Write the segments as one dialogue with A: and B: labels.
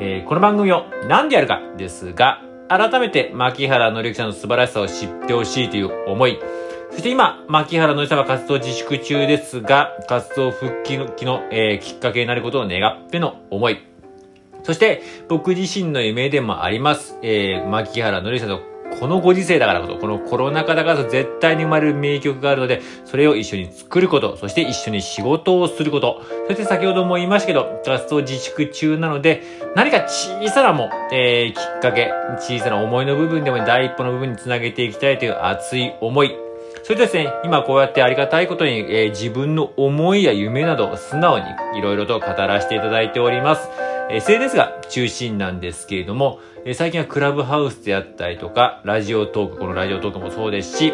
A: えーこの番組を何でやるかですが、改めて牧原のりゆきさんの素晴らしさを知ってほしいという思い、そして今、牧原紀之さんは活動自粛中ですが、活動復帰のの、えーきっかけになることを願っての思い、そして、僕自身の夢でもあります。えー、牧原のりさんとこのご時世だからこそ、このコロナ禍だからこそ絶対に生まれる名曲があるので、それを一緒に作ること、そして一緒に仕事をすること、そして先ほども言いましたけど、活動自粛中なので、何か小さなも、えー、きっかけ、小さな思いの部分でも第一歩の部分につなげていきたいという熱い思い、それですね、今こうやってありがたいことに、えー自分の思いや夢など素直にいろいろと語らせていただいております。SNS が中心なんですけれども、最近はクラブハウスであったりとか、ラジオトーク、このラジオトークもそうですし、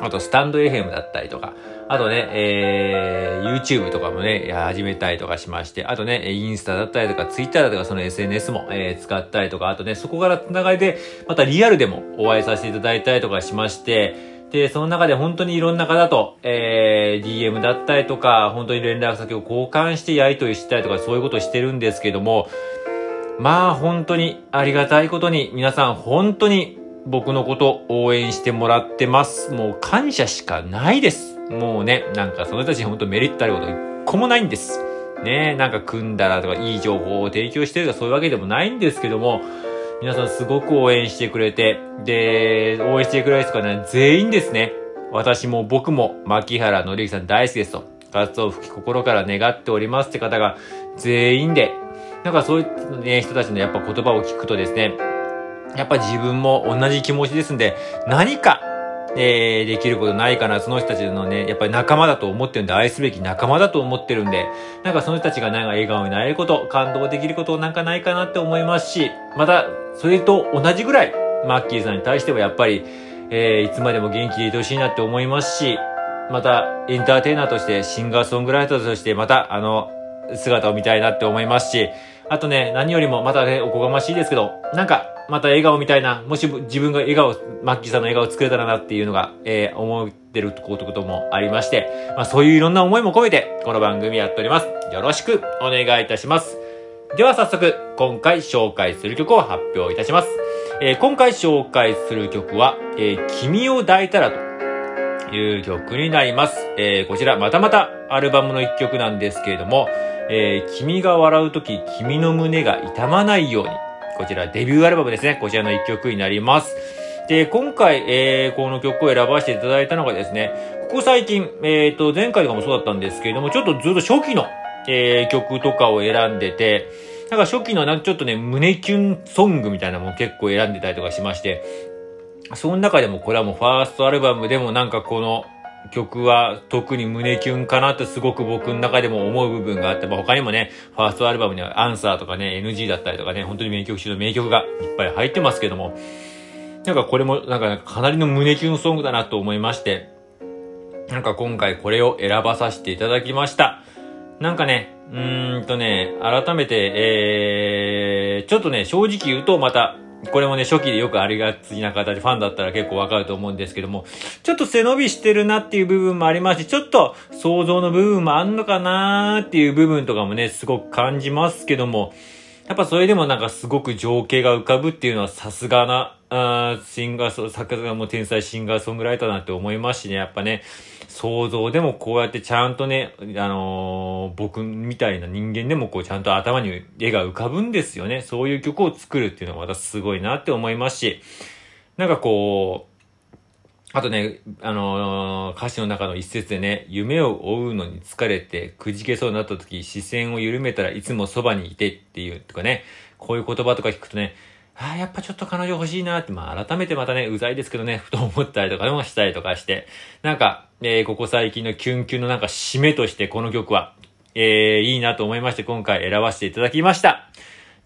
A: あとスタンド FM だったりとか、あとね、えー、YouTube とかもね、始めたりとかしまして、あとね、インスタだったりとか、Twitter だとか、その SNS も、えー使ったりとか、あとね、そこからつながりで、またリアルでもお会いさせていただいたりとかしまして、で、その中で本当にいろんな方と、えー、DM だったりとか、本当に連絡先を交換してやり取りしたりとか、そういうことをしてるんですけども、まあ本当にありがたいことに皆さん本当に僕のこと応援してもらってます。もう感謝しかないです。もうね、なんかその人たちに本当メリットあること一個もないんです。ねなんか組んだらとかいい情報を提供してるとかそういうわけでもないんですけども、皆さんすごく応援してくれて、で、応援してくれる人かね、全員ですね。私も僕も牧原紀之さん大好きですと。活動吹き心から願っておりますって方が全員で、なんかそういう、ね、人たちのやっぱ言葉を聞くとですね、やっぱ自分も同じ気持ちですんで、何か、えー、できることないかな、その人たちのね、やっぱり仲間だと思ってるんで、愛すべき仲間だと思ってるんで、なんかその人たちがなんか笑顔になれること、感動できることなんかないかなって思いますし、また、それと同じぐらい、マッキーさんに対してはやっぱり、えー、いつまでも元気でいてほしいなって思いますし、また、エンターテイナーとして、シンガーソングライターとして、また、あの、姿を見たいなって思いますし、あとね、何よりも、またね、おこがましいですけど、なんか、また笑顔みたいな、もし自分が笑顔、マッキーさんの笑顔を作れたらなっていうのが、えー、思ってることもありまして、まあそういういろんな思いも込めて、この番組やっております。よろしくお願いいたします。では早速、今回紹介する曲を発表いたします。えー今回紹介する曲は、えー君を抱いたらという曲になります。えーこちら、またまたアルバムの一曲なんですけれども、えー君が笑うとき、君の胸が痛まないように。こちら、デビューアルバムですね。こちらの一曲になります。で、今回、えーこの曲を選ばせていただいたのがですね、ここ最近、えっ、と、前回とかもそうだったんですけれども、ちょっとずっと初期の、えー曲とかを選んでて、なんか初期のなんかちょっとね、胸キュンソングみたいなのも結構選んでたりとかしまして、その中でもこれはもうファーストアルバムでもなんかこの曲は特に胸キュンかなってすごく僕の中でも思う部分があって、まあ、他にもね、ファーストアルバムにはアンサーとかね、NG だったりとかね、本当に名曲中の名曲がいっぱい入ってますけども、なんかこれもなんかかなりの胸キュンソングだなと思いまして、なんか今回これを選ばさせていただきました。なんかね、うーんとね、改めて、えー、ちょっとね、正直言うとまた、これもね、初期でよくありがちな形、ファンだったら結構わかると思うんですけども、ちょっと背伸びしてるなっていう部分もありますし、ちょっと想像の部分もあんのかなーっていう部分とかもね、すごく感じますけども、やっぱそれでもなんかすごく情景が浮かぶっていうのはさすがな、あシンガーソング、作家がもう天才シンガーソングライターなって思いますしね、やっぱね、想像でもこうやってちゃんとね、あのー僕みたいな人間でもこうちゃんと頭に絵が浮かぶんですよね。そういう曲を作るっていうのがまたすごいなって思いますし、なんかこう、あとね、あのー歌詞の中の一節でね、夢を追うのに疲れて、くじけそうになった時、視線を緩めたらいつもそばにいてっていうとかね、こういう言葉とか聞くとね、ああ、やっぱちょっと彼女欲しいなって、まあ改めてまたね、うざいですけどね、ふと思ったりとかでもしたりとかして、なんか、えー、ここ最近のキュンキュンのなんか締めとしてこの曲は、えー、いいなと思いまして今回選ばせていただきました。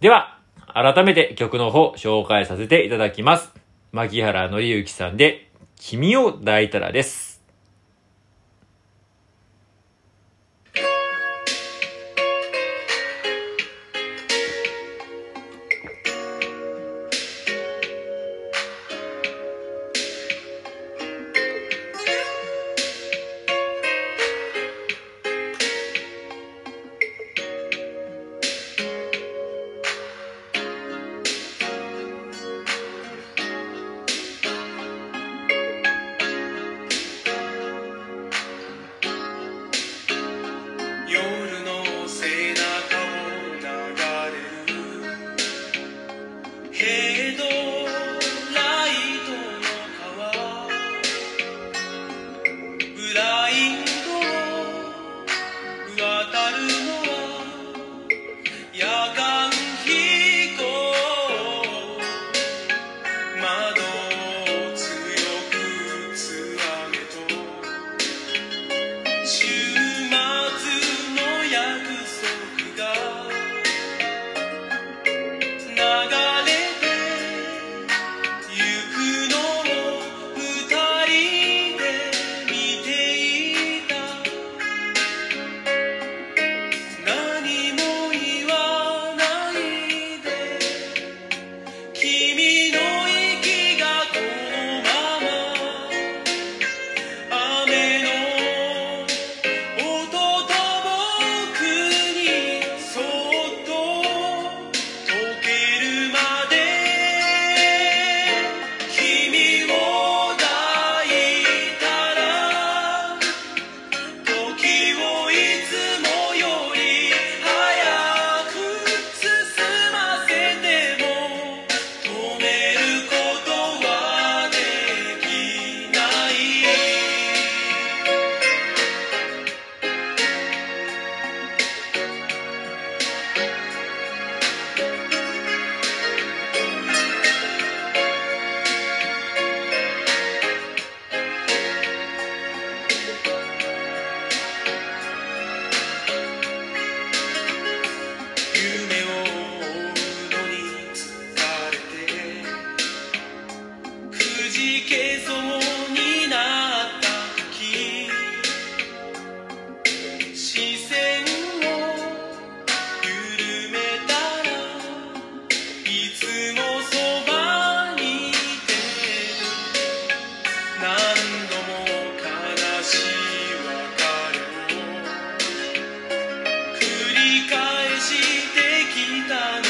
A: では、
B: 改めて曲の方紹介させていただきます。牧原紀之さんで、君を抱いたらです。
C: じけそうになった時視線を緩めたらいつもそばにいて何度も悲しい別れを繰り返してきたの。